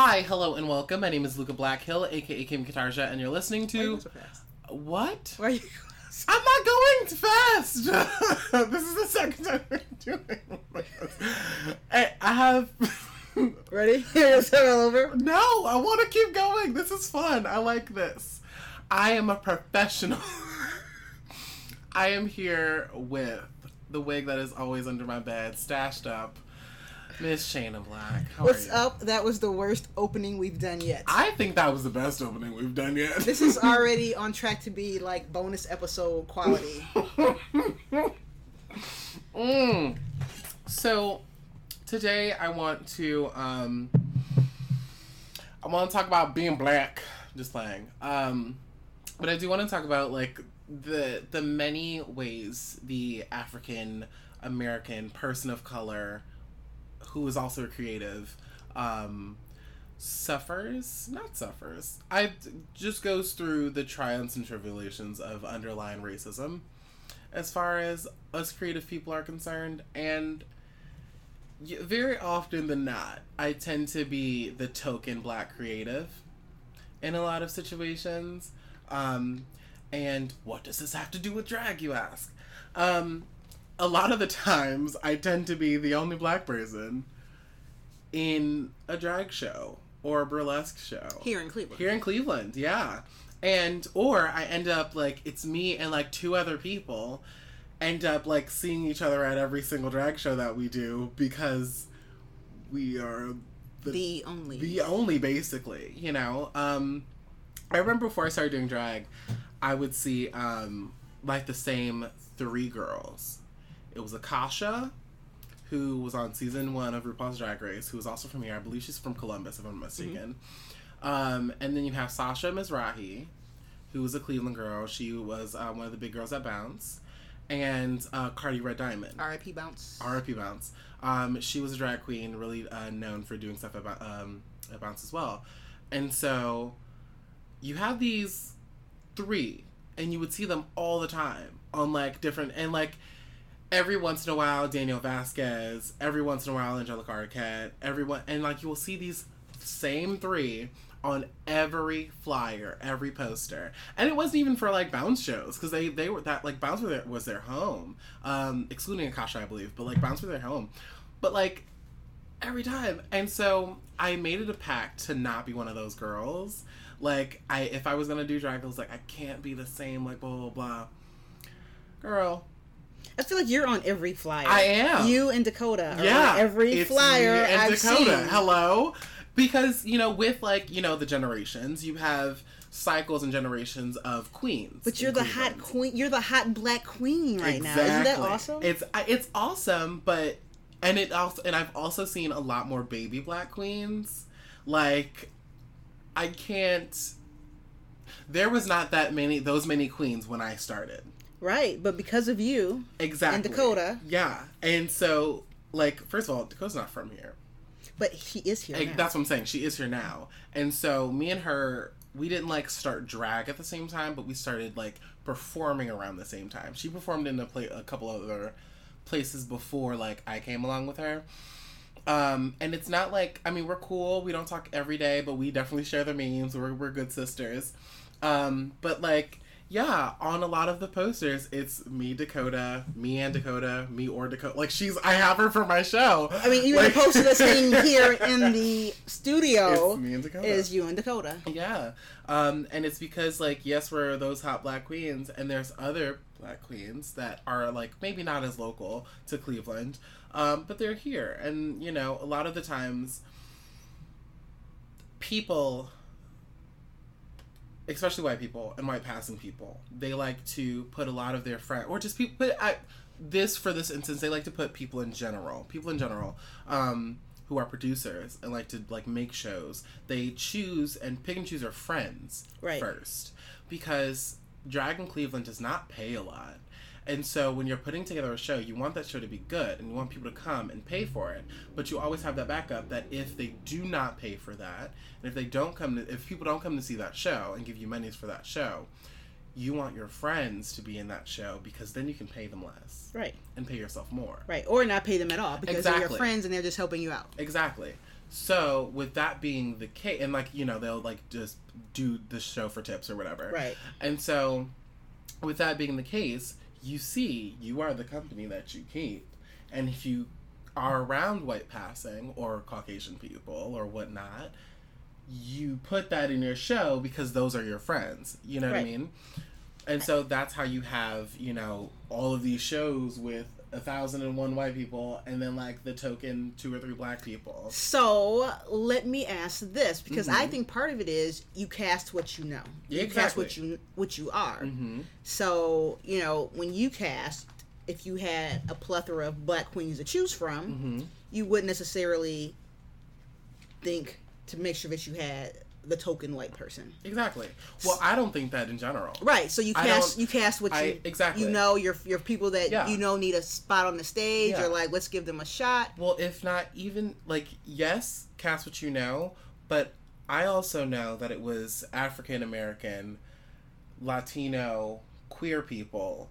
Hi, hello, and welcome. My name is Luca Blackhill, aka Kim Katarja, and you're listening Why are you to so fast? what? Why are you? I'm not going fast. this is the second time we're doing this. I I have. Ready? Here, start all over. no, I want to keep going. This is fun. I like this. I am a professional. I am here with the wig that is always under my bed, stashed up. Miss Shayna Black. What's up? That was the worst opening we've done yet. I think that was the best opening we've done yet. this is already on track to be like bonus episode quality. mm. So today I want to um I want to talk about being black. Just playing. Um but I do want to talk about like the the many ways the African American person of color who is also a creative um suffers not suffers. I just goes through the triumphs and tribulations of underlying racism as far as us creative people are concerned and very often than not i tend to be the token black creative in a lot of situations. Um, and what does this have to do with drag you ask? Um, a lot of the times i tend to be the only black person in a drag show or a burlesque show Here in Cleveland. here in Cleveland, yeah. And or I end up like it's me and like two other people end up like seeing each other at every single drag show that we do because we are the, the only. the only basically, you know. Um I remember before I started doing drag, I would see um like the same three girls. It was Akashia, who was on season one of RuPaul's Drag Race, who was also from here. I believe she's from Columbus, if I'm not mistaken. Um, and then you have Sasha Mizrahi, who was a Cleveland girl. She was uh, one of the big girls at Bounce. And uh, Cardi Red Diamond. R.I.P. Bounce. RIP Bounce. Um, she was a drag queen, really uh, known for doing stuff about um, at Bounce as well. And so you have these three, and you would see them all the time on like different and like every once in a while Daniel Vasquez, every once in a while Angelica Arquette, everyone, and like you will see these same three on every flyer, every poster, and it wasn't even for like bounce shows because they they were that like bounce was their, was their home, um, excluding Akashia I believe, but like bounce was their home, but like every time, and so I made it a pact to not be one of those girls. Like I, if I was gonna do drag, I was like, I can't be the same. Like blah blah blah. Girl, I feel like you're on every flyer. I am. You and Dakota. Are yeah, on every flyer I've Dakota. seen. Hello, because you know, with like you know the generations, you have cycles and generations of queens. But you're the hot queen. You're the hot black queen right now. Isn't that awesome? It's it's awesome, but and it also and I've also seen a lot more baby black queens. Like, I can't. There was not that many those many queens when I started. Right, but because of you, Exactly. And Dakota. Yeah, and so like first of all, Dakota's not from here. but he is here. Like, now. that's what I'm saying. She is here now, and so me and her, we didn't like start drag at the same time, but we started like performing around the same time. She performed in a play a couple other places before like I came along with her. Um, and it's not like I mean we're cool. We don't talk every day, but we definitely share the memes. We're we're good sisters. Um, but like yeah, on a lot of the posters, it's me, Dakota, me and Dakota, me or Dakota. Like she's, I have her for my show. I mean, even Like- the poster that's hanging here in the studio It's me and Dakota. is you and Dakota. Yeah. Um, and it's because like yes, we're those hot black queens, and there's other black queens that are like maybe not as local to Cleveland, um, but they're here, and you know a lot of the times people especially white people and white passing people they like to put a lot of their friend or just people but I, this for this instance they like to put people in general people in general um, who are producers and like to like make shows they choose and pick and choose their friends Right. first because drag in cleveland does not pay a lot and so when you're putting together a show, you want that show to be good and you want people to come and pay for it. But you always have that backup that if they do not pay for that, and if they don't come to, if people don't come to see that show and give you monies for that show, you want your friends to be in that show because then you can pay them less Right, and pay yourself more. right. Or not pay them at all because they're your friends and they're just helping you out. Exactly. So with that being the case, and like you know they'll like just do the show for tips or whatever, Right. And so with that being the case, you see you are the company that you keep, and if you are around white passing or Caucasian people or whatnot, you put that in your show because those are your friends. You know what I mean? And so that's how you have, you know, all of these shows with a thousand and one white people and then like the token two or three black people. So let me ask this because I Mhm. think part of it is you cast what you know. Yeah, you cast what you what you are. Mm-hmm. So you know when you cast, if you had a plethora of black queens to choose from, Mm-hmm. you wouldn't necessarily think to make sure that you had the token white person. Exactly. Well, I don't think that in general. Right. So you cast you cast what I- you exactly. you know your your people that Yeah. you know need a spot on the stage Yeah. or like let's give them a shot. Well, if not even like yes, cast what you know, but I also know that it was African American, Latino, queer people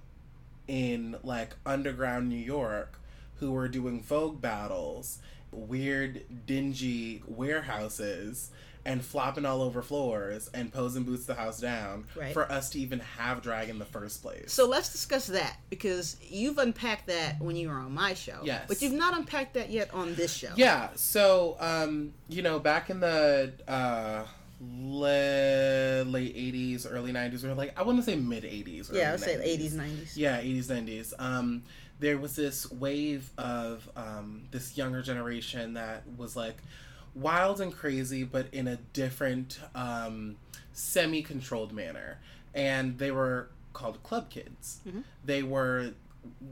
in like underground New York who were doing Vogue battles, weird dingy warehouses and flopping all over floors and posing boots the house down Right. for us to even have drag in the first place. So let's discuss that because you've unpacked that when you were on my show. Yes. But you've not unpacked that yet on this show. Yeah, so um, you know, back in the uh le- late eighties, early nineties, or like I want to say mid eighties. Yeah, I'd say eighties, nineties. Yeah, eighties, nineties. Um, there was this wave of um, this younger generation that was like wild and crazy, but in a different, um, semi-controlled manner, and they were called club kids. Mhm. They were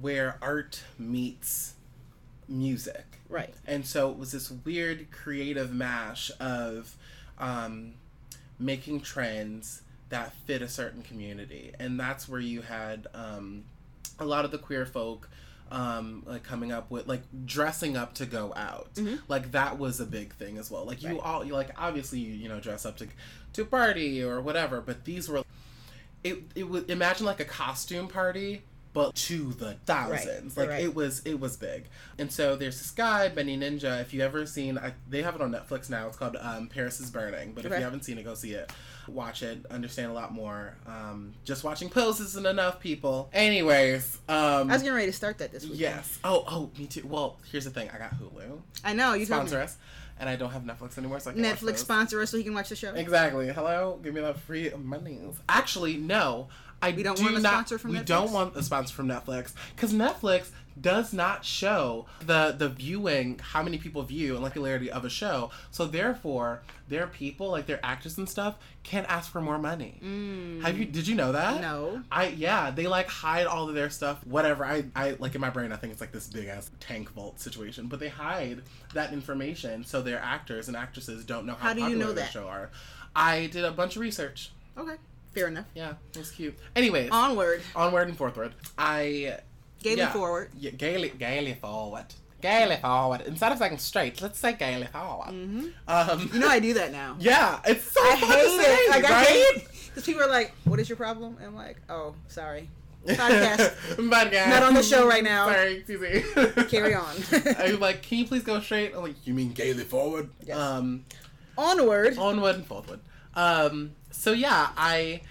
where art meets music. Right. And so it was this weird creative mash of um, making trends that fit a certain community. And that's where you had um, a lot of the queer folk um, like coming up with like dressing up to go out. Mhm. Like that was a big thing as well. Like you Right. all you like obviously you, you know dress up to to party or whatever, but these were it it would imagine like a costume party but to the thousands like right. it was it was big and so there's this guy benny ninja if you ever seen I, they have it on netflix now it's called um, paris is burning but if you haven't seen it go see it watch it understand a lot more um, just watching posts isn't enough people anyways um, I was getting ready to start that this week. yes oh oh me too well here's the thing i got hulu I know you sponsor us and i don't have netflix anymore so i can Netflix sponsor us so he can watch the show. Exactly. Hello, give me that free money. Actually, no. I We don't do want a not, sponsor from We Netflix? don't want a sponsor from Netflix because Netflix does not show the the viewing how many people view and popularity of a show. So therefore, their people like their actors and stuff can't ask for more money. Mm. Have you? Did you know that? No. I yeah, they like hide all of their stuff. Whatever. I I like in my brain, I think it's like this big ass tank vault situation, but they hide that information so their actors and actresses don't know how, How do you know their that? show are. I did a bunch of research. Okay. Fair enough. Yeah, it was cute. Anyways, Onward. onward and forthward. I Gaily yeah, forward. Yeah, gaily, gaily forward. Gaily forward. Instead of saying straight, let's say gaily forward. hmm Um, You know I do that now. yeah, it's so I hate to say, it. Like I right? hate because people are like, "What is your problem?" And I'm like, "Oh, sorry. Podcast. Podcast. Not on the show right now. Sorry, excuse me. Carry on." I'm like, can you please go straight? I'm like, you mean gaily forward? Yes. Um, Onward. onward and forward. Um, so yeah, I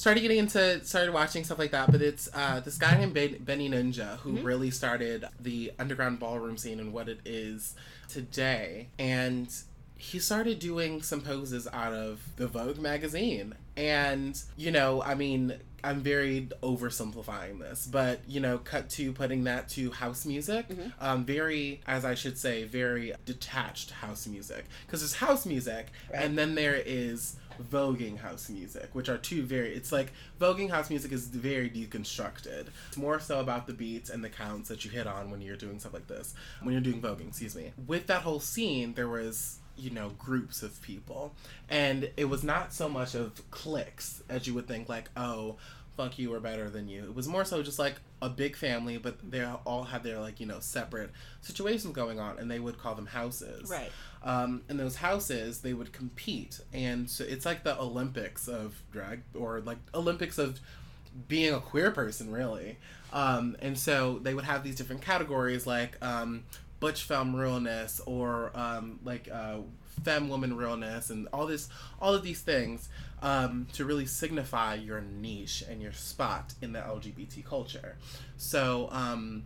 started getting into, started watching stuff like that. But it's uh, this guy named ben, Benny Ninja who Mhm. really started the underground ballroom scene and what it is today. And he started doing some poses out of the Vogue magazine. And, you know, I mean, I'm very oversimplifying this, but, you know, cut to putting that to house music. Mhm. Um, very, as I should say, very detached house music. Because there's house music, Right. and then there is voguing house music, which are two very. It's like voguing house music is very deconstructed. It's more so about the beats and the counts that you hit on when you're doing stuff like this. When you're doing voguing, excuse me. With that whole scene, there was you know groups of people, and it was not so much of cliques as you would think. Like oh. Fuck you or better than you. It was more so just like a big family, but they all had their like you know separate situations going on, and they would call them houses Right. um, in those houses they would compete and so it's like the olympics of drag or like olympics of being a queer person really um, and so they would have these different categories like um, butch femme realness or um, like uh, femme woman realness and all this all of these things um, to really signify your niche and your spot in the lgbt culture so um,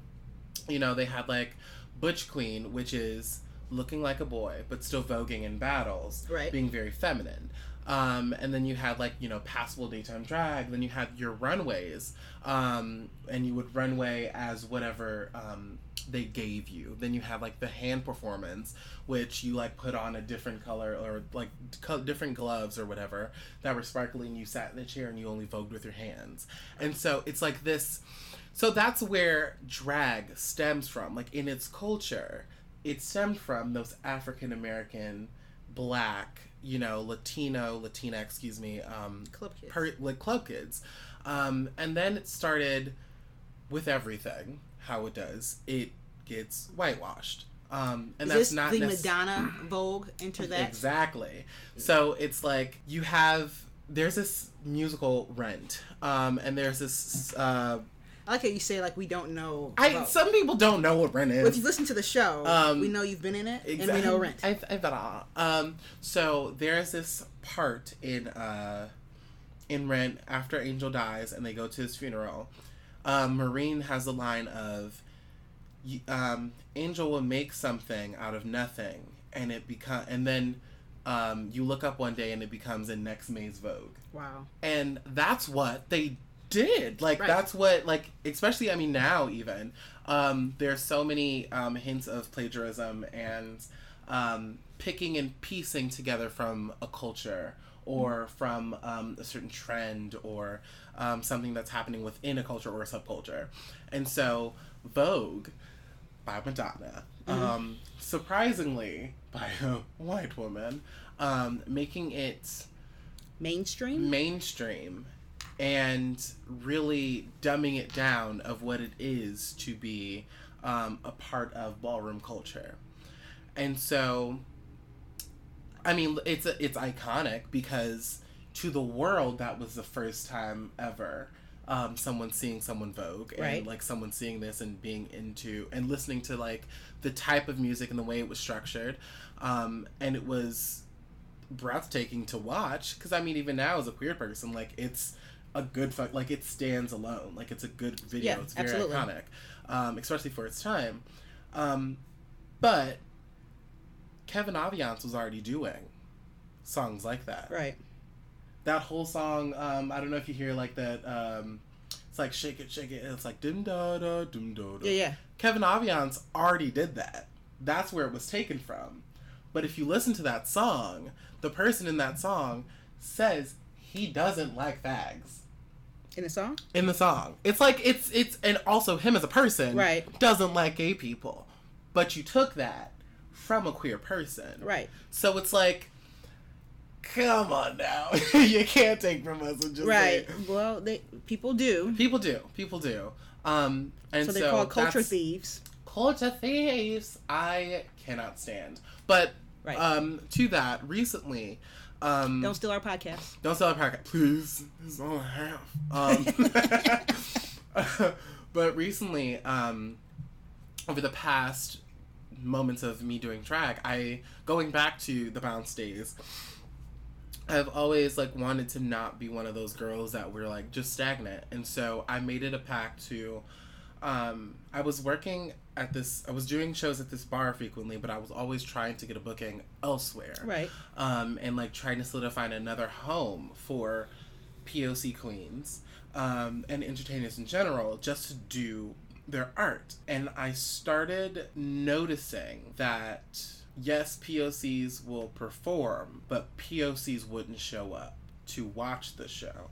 you know they had like butch queen which is looking like a boy but still voguing in battles Right. being very feminine um, and then you had like you know passable daytime drag. Then you had your runways um, and you would runway as whatever um, they gave you. Then you had like the hand performance which you like put on a different color or like co- different gloves or whatever that were sparkly and you sat in the chair and you only vogued with your hands. And so it's like this so that's where drag stems from. Like in its culture it stemmed from those african american black you know latino latina excuse me um Club kids. per, like club kids um and then it started with everything how it does it gets whitewashed um and Is that's not the necess- Madonna Vogue enter that? Exactly. So it's like you have there's this musical Rent, um, and there's this. Uh, I like how you say like we don't know. I about- some people don't know what Rent Well, if is. you listen to the show, Um, we know you've been in it, and we know Rent. I, I thought, um, so there's this part in uh, in Rent after Angel dies and they go to his funeral. Um, Maureen has the line of, y- um, "Angel will make something out of nothing," and it become and then um, you look up one day and it becomes in next May's Vogue wow. and that's what they did. Like Right. that's what like especially i mean now even um there's so many um hints of plagiarism and um picking and piecing together from a culture or from um, a certain trend or um, something that's happening within a culture or a subculture. And so vogue by madonna um surprisingly by a white woman um making it Mainstream. mainstream and really dumbing it down of what it is to be um, a part of ballroom culture. And so, I mean, it's it's iconic because to the world that was the first time ever um, someone seeing someone Vogue and Right. like someone seeing this and being into and listening to like the type of music and the way it was structured, um, and it was breathtaking to watch because I mean even now as a queer person like it's a good fuck like it stands alone like it's a good video Yeah, it's very absolutely. iconic um, especially for its time um, but Kevin Aviance was already doing songs like that Right. that whole song um, I don't know if you hear like that um, it's like shake it shake it it's like dim da da dim da da Yeah. Yeah. Kevin Aviance already did that. That's where it was taken from. But if you listen to that song, the person in that song says he doesn't like fags In the song. in the song. It's like it's it's and also him as a person Right. doesn't like gay people. But you took that from a queer person. Right. So it's like come on now. you can't take from us and just Right. say Well, they people do. people do. People do. Um and So so, they're called culture thieves. Culture thieves. I cannot stand. But Right. um, to that, recently, um, Don't steal our podcast. don't steal our podcast, please. It's all I have. Um, but recently, um, over the past moments of me doing drag, I going back to the bounce days. I've always like wanted to not be one of those girls that were like just stagnant, and so I made it a pact to. Um, I was working at this. I was doing shows at this bar frequently, but I was always trying to get a booking elsewhere Right. um, and like trying to solidify another home for POC queens um, and entertainers in general just to do their art. And I started noticing that yes, POCs will perform, but POCs wouldn't show up to watch the show.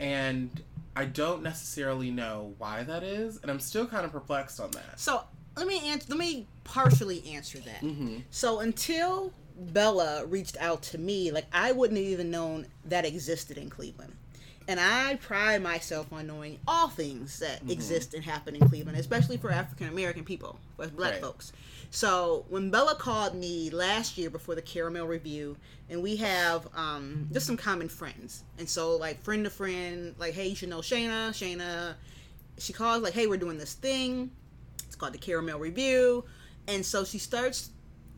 And I don't necessarily know why that is, and I'm still kind of perplexed on that. So let me answer. Let me partially answer that. Mm-hmm. So until Bella reached out to me, like I wouldn't have even known that existed in Cleveland. And I pride myself on knowing all things that Mm-hmm. exist and happen in Cleveland, especially for African American people, for black Right. folks. So when Bella called me last year before the Caramel review, and we have um, just some common friends, and so like friend to friend, like hey, you should know Shayna. Shayna, she calls like, hey, we're doing this thing. It's called the Caramel Review. And so she starts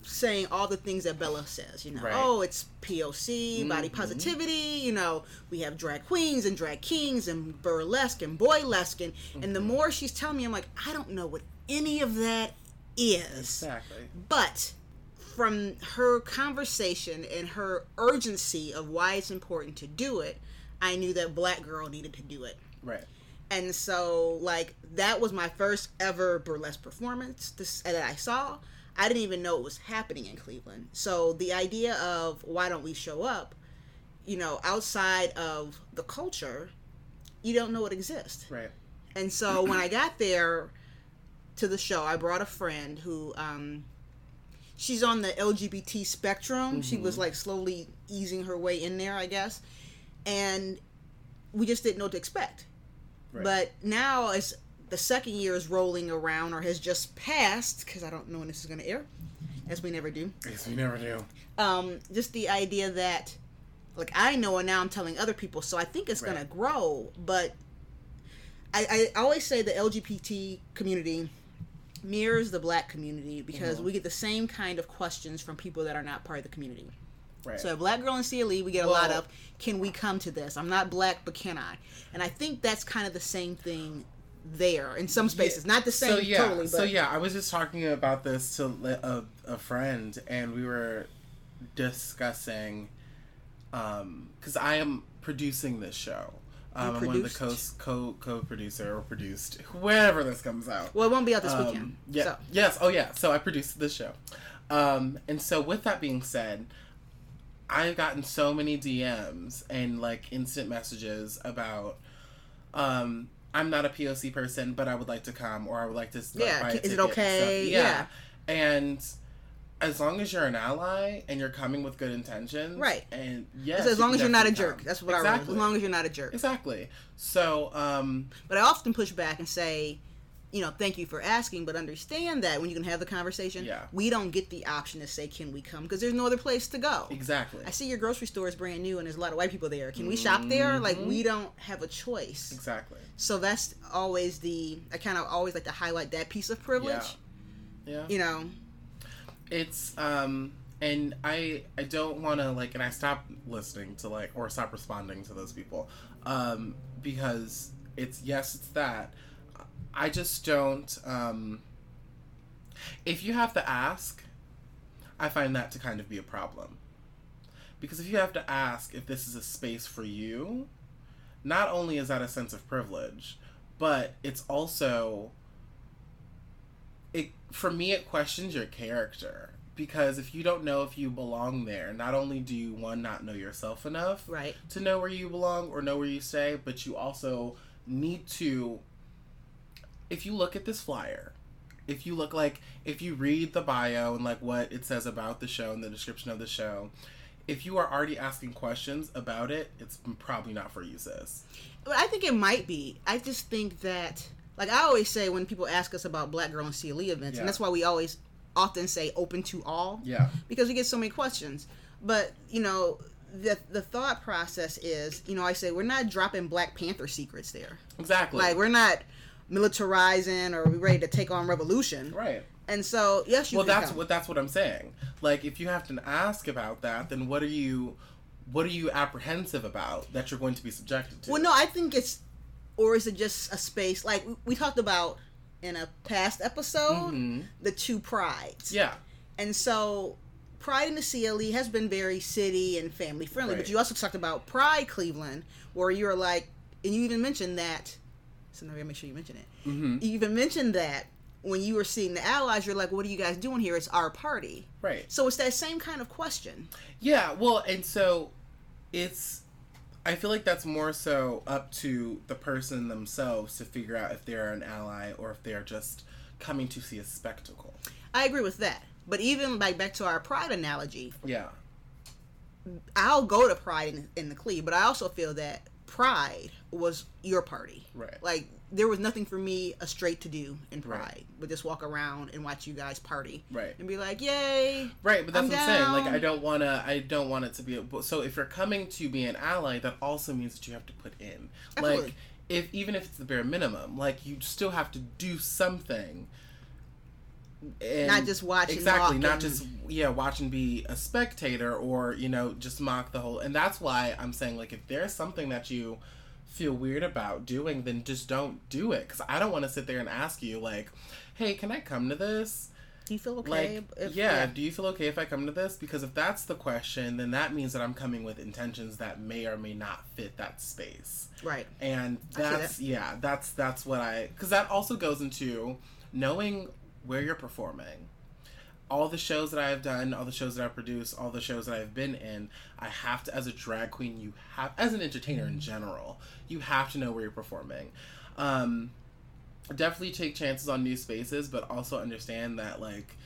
saying all the things that Bella says, you know, Right. oh, it's POC, body Mhm. positivity, you know, we have drag queens and drag kings and burlesque and boylesque. And, and the Mm-hmm. more she's telling me, I'm like, I don't know what any of that is. Exactly. But from her conversation and her urgency of why it's important to do it, I knew that Black Girl needed to do it. Right. And so, like, that was my first ever burlesque performance this, that I saw. I didn't even know it was happening in Cleveland. So, the idea of why don't we show up, you know, outside of the culture, you don't know it exists. Right. And so when I got there to the show, I brought a friend who um she's on the LGBT spectrum. She was like slowly easing her way in there, I guess. And we just didn't know what to expect. Right. But now as the second year is rolling around or has just passed because I don't know when this is going to air, as we never do. Yes, we never do. Um, just the idea that, like, I know and now I'm telling other people, so I think it's Right. going to grow. But I, I always say the LGBT community mirrors the black community because Mhm. we get the same kind of questions from people that are not part of the community. Right. So, a black girl in CLE, we get a lot of, can we come to this? I'm not black, but can I? And I think that's kind of the same thing there in some spaces. Not the same so yeah, totally, but so yeah, I was just talking about this to a, a friend, and we were discussing, um, because I am producing this show. Um, I'm one of the co co co producer or produced wherever this comes out. well, it won't be out this Um, weekend. Yeah. So, Yes. Oh, yeah. So I produced this show, um, and so with that being said, I've gotten so many DMs and like instant messages about, um, I'm not a POC person, but I would like to come, or I would like to. like, Yeah, is it okay? stuff. Yeah. And as long as you're an ally and you're coming with good intentions, Right. And yes, as long as you're not a definitely jerk. come. That's what I exactly. As long as you're not a jerk. Exactly. So, um, But I often push back and say, you know, thank you for asking, but understand that when you can have the conversation, Yeah. we don't get the option to say, can we come? Because there's no other place to go. exactly. I see your grocery store is brand new and there's a lot of white people there. Can we shop there? Like, Mhm. we don't have a choice. Exactly. So that's always the, I kind of always like to highlight that piece of privilege. Yeah. Yeah. You know, it's um and i i don't want to like and i stop listening to like or stop responding to those people um because it's yes it's that. I just don't um if you have to ask i find that to kind of be a problem. Because if you have to ask if this is a space for you not only is that a sense of privilege but it's also it for me it questions your character because if you don't know if you belong there not only do you one not know yourself enough right? to know where you belong or know where you stay but you also need to if you look at this flyer if you look like if you read the bio and like what it says about the show and the description of the show if you are already asking questions about it it's probably not for you sis I think it might be. I just think that, like I always say when people ask us about Black Girl and CLE events, Yeah. and that's why we always often say open to all. yeah because we get so many questions. But you know, the the thought process is, you know, I say we're not dropping Black Panther secrets there. exactly Like we're not militarizing or we ready to take on revolution. right And so, yes, you. well can that's come. what that's what i'm saying like if you have to ask about that then what are you what are you apprehensive about that you're going to be subjected to Well, no, I think it's, or is it just a space like we- talked about in a past episode, Mhm. the two prides. yeah And so Pride in the CLE has been very city and family friendly, Right. but you also talked about Pride Cleveland, where you're like, and you even mentioned that. So now we gotta make sure you mention it. hmm You even mentioned that when you were seeing the allies, you're like, what are you guys doing here? It's our party. right So it's that same kind of question. yeah well and so it's i feel like that's more so up to the person themselves to figure out if they're an ally or if they're just coming to see a spectacle I agree with that. But even like back to our Pride analogy, yeah I'll go to Pride in, in the Cleve, but I also feel that Pride was your party. right Like there was nothing for me a straight to do in Pride, Right. but just walk around and watch you guys party right and be like, "Yay!" Right, but that's I'm what I'm saying. Like. I don't want to. I don't want it to be. A, so, if you're coming to be an ally, that also means that you have to put in. Absolutely. Like, if even if it's the bare minimum, like you still have to do something and Not just watch exactly not and- just yeah watch and be a spectator or you know just mock the whole and that's why i'm saying like if there's something that you feel weird about doing then just don't do it. Because i don't want to sit there and ask you like hey can i come to this? Do you feel okay? like if- yeah, do you feel okay if i come to this? Because if that's the question then that means that i'm coming with intentions that may or may not fit that space. Right. and that's yeah that's that's what i because that also goes into knowing where you're performing all the shows that i've done all the shows that i've produced all the shows that i've been in i have to as a drag queen you have as an entertainer in general you have to know where you're performing um definitely take chances on new spaces but also understand that like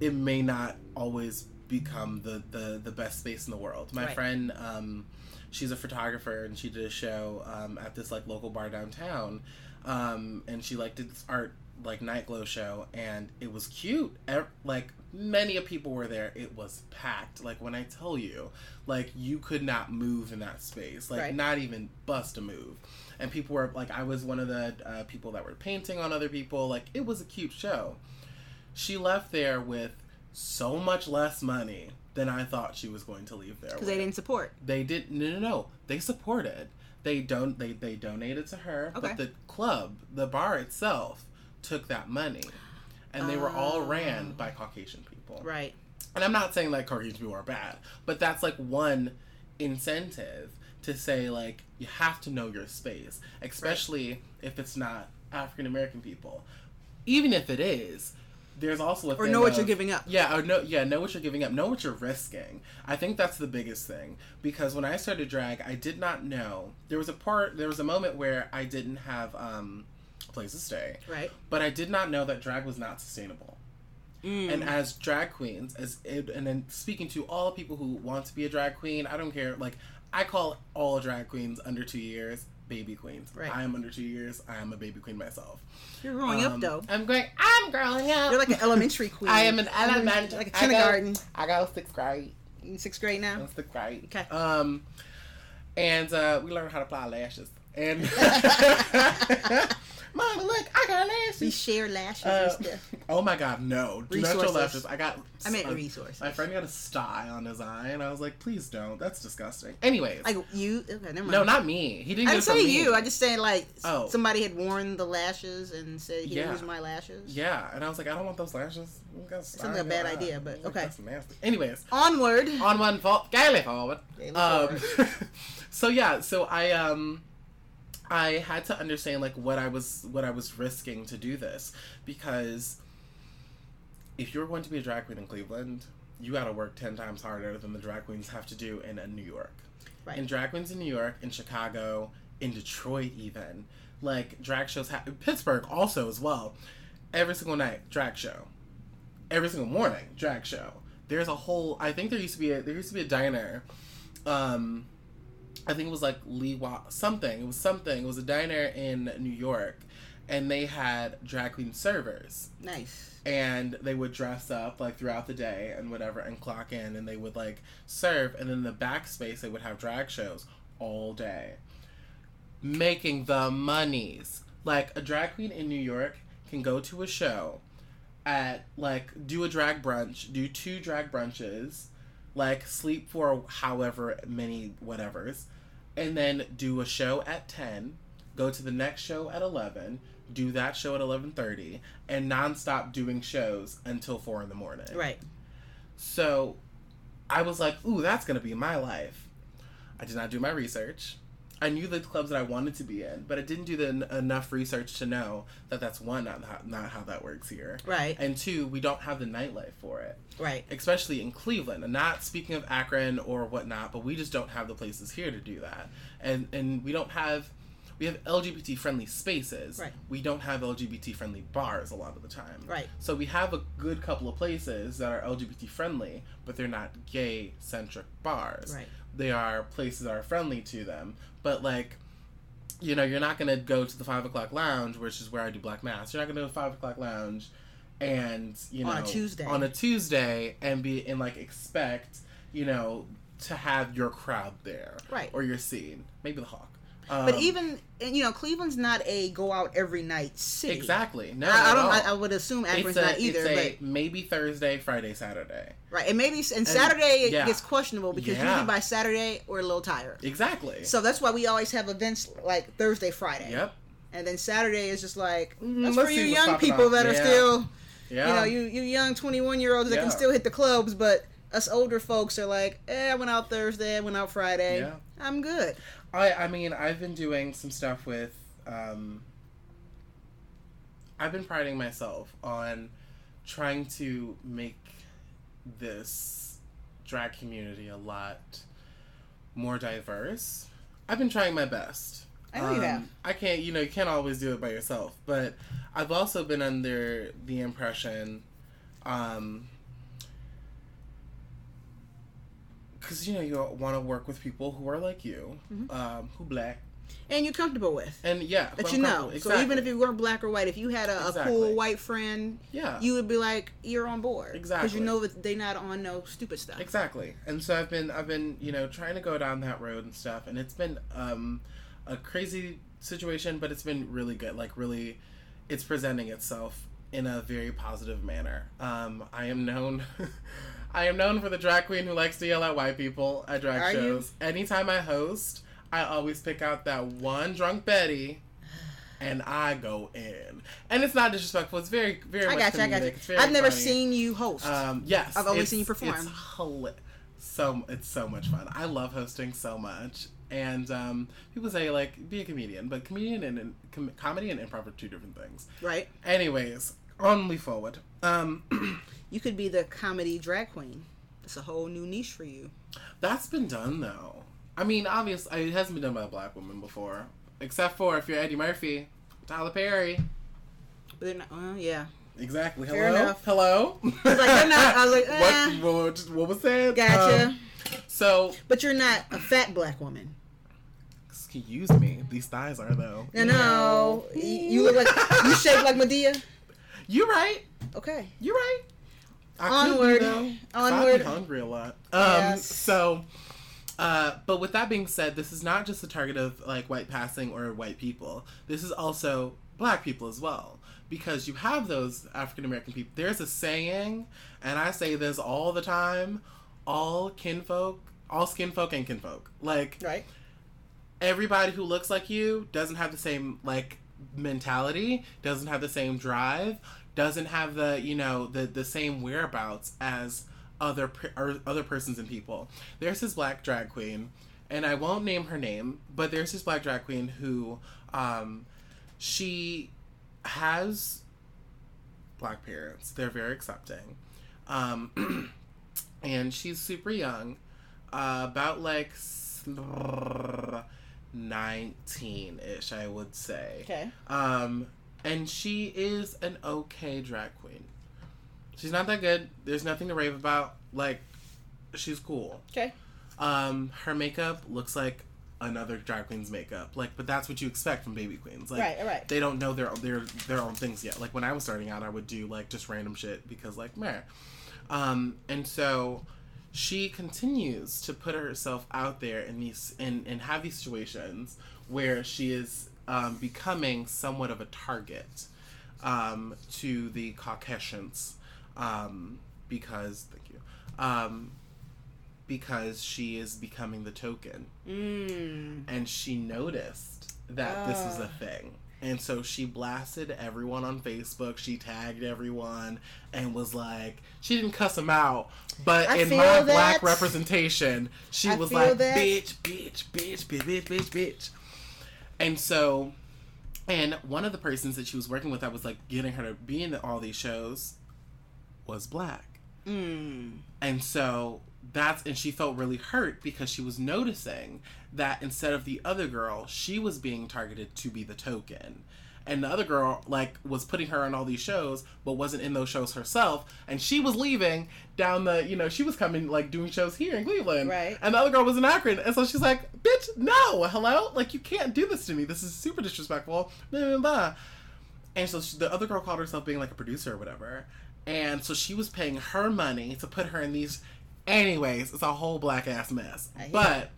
it may not always become the the, the best space in the world my Right. friend um she's a photographer and she did a show um, at this like local bar downtown um, and she like did this art like night glow show and it was cute like many of people were there it was packed like when i tell you like you could not move in that space like Right. not even bust a move and people were like i was one of the uh, people that were painting on other people like it was a cute show she left there with so much less money than i thought she was going to leave there Because they didn't support. They didn't no no no. They supported. They don't they they donated to her, Okay. but the club, the bar itself, took that money, and they were all ran Oh. by Caucasian people. Right. And I'm not saying like Caucasian people are bad, but that's like one incentive to say like you have to know your space, especially if it's not African American people. Even if it is, there's also a Or know what of- you're giving up. yeah, or know yeah, know what you're giving up. Know what you're risking. I think that's the biggest thing because when I started drag, I did not know. There was a part there was a moment where I didn't have um place to stay, Right. but I did not know that drag was not sustainable. Mm. And as drag queens, as it, and then speaking to all people who want to be a drag queen, I don't care. Like I call all drag queens under two years baby queens. Right. I am under two years. I am a baby queen myself. You're growing up Um, though. I'm going. I'm growing up. You're like an elementary queen. I am an elementary. Like a I go- kindergarten. I go sixth grade. In sixth grade now. The great. Okay. Um, and uh, we learned how to apply lashes. And Mama, look, I got lashes. We share lashes Uh, and stuff. oh my God, no! Do not show lashes. I got. I meant uh, resources. My friend got a sty on his eye, and I was like, please don't. That's disgusting. Anyways, Like you. Okay, never mind. no, not me. He didn't. I get didn't say you. I just saying like Oh. somebody had worn the lashes and said he Yeah. used my lashes. Yeah, and I was like, I don't want those lashes. A Sounds like a bad eye. idea, but like, okay. That's nasty. Anyways, Onward. on one fault, gaily forward. Gaily Um, so yeah, so I um, I had to understand like what I was what I was risking to do this because if you're going to be a drag queen in Cleveland, you got to work ten times harder than the drag queens have to do in uh, New York. Right. In drag queens in New York, in Chicago, in Detroit, even like drag shows, ha- Pittsburgh also as well. Every single night, drag show. Every single morning, drag show. There's a whole. I think there used to be a there used to be a diner. Um, I think it was like Lee Wa something. It was something. It was a diner in New York, and they had drag queen servers Nice. and they would dress up like throughout the day and whatever and clock in and they would like serve and then in the backspace they would have drag shows all day making the monies like a drag queen in new york can go to a show at like do a drag brunch do two drag brunches like sleep for however many whatevers and then do a show at 10 go to the next show at 11 do that show at 11.30 and nonstop doing shows until 4 in the morning. Right. so i was like ooh that's gonna be my life. I did not do my research i knew the clubs that i wanted to be in but i didn't do the en- enough research to know that that's one not how, not how that works here Right. and two we don't have the nightlife for it Right. especially in Cleveland. And not speaking of Akron or whatnot, but we just don't have the places here to do that. And and we don't have we have LGBT friendly spaces. Right. We don't have LGBT friendly bars a lot of the time. Right. So we have a good couple of places that are LGBT friendly, but they're not gay centric bars. Right. They are places that are friendly to them. But like you know, you're not gonna go to the five o'clock lounge, which is where I do black mass. You're not gonna go to five o'clock lounge and you know On a Tuesday. on a Tuesday and be and like expect you know to have your crowd there Right. or your scene maybe the hawk but even you know, Cleveland's not a go out every night city. Exactly. No, I, I don't. I, I would assume It's Akron's a- not either. but maybe Thursday, Friday, Saturday. right, and maybe and Saturday it yeah. gets questionable because Yeah. usually by Saturday we're a little tired. Exactly. So that's why we always have events like Thursday, Friday. Yep. And then Saturday is just like Mm, that's let's for you young people that are Yeah. still Yeah. you know you you young twenty one year olds that can still hit the clubs, but us older folks are like, eh, I went out Thursday, I went out Friday. I'm good. I I mean I've been doing some stuff with um I've been priding myself on trying to make this drag community a lot more diverse. I've been trying my best. I know you have. I can't, you know, you can't always do it by yourself, but I've also been under the impression, um, because you know you want to work with people who are like you, Mhm. um, who black, And you're comfortable with. and yeah, That you know. comfortable- So even if you weren't black or white, if you had a, a cool white friend, yeah, you would be like, you're on board. exactly, Because you know that they're not on no stupid stuff. Exactly. And so I've been I've been, you know, trying to go down that road and stuff and it's been um a crazy situation, but it's been really good. Like really it's presenting itself in a very positive manner. Um I am known I am known for the drag queen who likes to yell at white people at drag Are you? shows. Anytime I host, I always pick out that one drunk Betty and I go in. And it's not disrespectful. It's very, very I much got you. I got you. I've never funny. seen you host. Um, yes, I've only seen you perform. It's so it's so much fun. I love hosting so much, and um, people say like be a comedian, but comedian and, and com- comedy and improv are two different things. right? Anyways, only forward. Um, You could be the comedy drag queen. It's a whole new niche for you. that's been done though. I mean, obviously, it hasn't been done by a black woman before, except for if you're Eddie Murphy, Tyler Perry. But they're not, well, yeah. Exactly. Hello. Fair enough. Hello. I was like, they're not. I was like, eh. what, what, what was that? Gotcha. Um, so but you're not a fat black woman. Excuse me. These thighs are though. No, no. You, you look like you shape like Madea. You're right. Okay. You're right. I Onward. Could be, though. 'Cause Onward. Hungry a lot. Um. Yes. So. Uh, but with that being said, this is not just the target of like white passing or white people. This is also black people as well, because you have those African American people. There's a saying, and I say this all the time: all kinfolk, all skinfolk, and kinfolk. Like Right. everybody who looks like you doesn't have the same like mentality, doesn't have the same drive, doesn't have the you know the the same whereabouts as other per- or other persons and people. There's this black drag queen, and I won't name her name, but there's this black drag queen who um she has black parents. They're very accepting. Um and she's super young. Uh, about like 19 ish, I would say. Okay. Um, and she is an okay drag queen. She's not that good. There's nothing to rave about. Like, she's cool. Okay. Um, her makeup looks like another drag queen's makeup. Like, but that's what you expect from baby queens. Like, right. Right. they don't know their their their own things yet. Like when I was starting out, I would do like just random shit because like meh. Um, and so she continues to put herself out there in these and and have these situations where she is um, becoming somewhat of a target um, to the Caucasians um, because thank you um, because she is becoming the token Mm. and she noticed that this was a thing. And so she blasted everyone on Facebook. She tagged everyone and was like, she didn't cuss them out, but I in my black representation, she I was like, that. bitch, bitch, bitch, bitch, bitch, bitch, bitch. And so, and one of the persons that she was working with that was like getting her to be in all these shows was black. Mm. And so that's and she felt really hurt because she was noticing that instead of the other girl, she was being targeted to be the token. And the other girl like was putting her on all these shows but wasn't in those shows herself and she was leaving down the you know she was coming like doing shows here in Cleveland Right. and the other girl was in Akron and so she's like bitch no hello like you can't do this to me this is super disrespectful blah, blah, blah. And so she, the other girl called herself being like a producer or whatever. And so she was paying her money to put her in these. Anyways, it's a whole black ass mess. But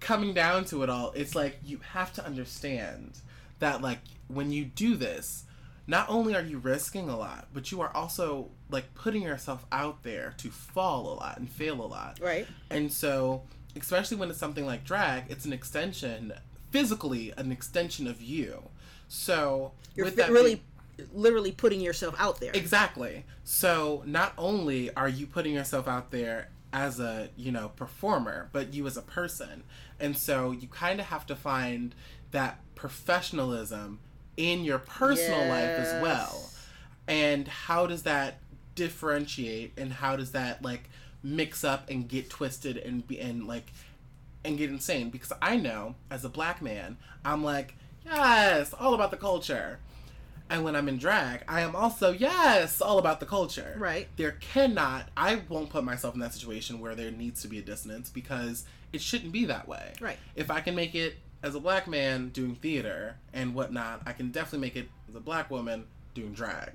coming down to it all, it's like you have to understand that like when you do this, not only are you risking a lot, but you are also like putting yourself out there to fall a lot and fail a lot. Right. And so, especially when it's something like drag, it's an extension, physically, an extension of you. So, You're with that really, being- literally putting yourself out there. Exactly. So not only are you putting yourself out there as a, you know, performer, but you as a person. And so you kind of have to find that professionalism in your personal life as well. And how does that differentiate and how does that like mix up and get twisted and be and like and get insane because I know as a black man, I'm like, yes, all about the culture. And when I'm in drag, I am also, yes, all about the culture. Right. There cannot, I won't put myself in that situation where there needs to be a dissonance because it shouldn't be that way. Right. If I can make it as a black man doing theater and whatnot, I can definitely make it as a black woman doing drag.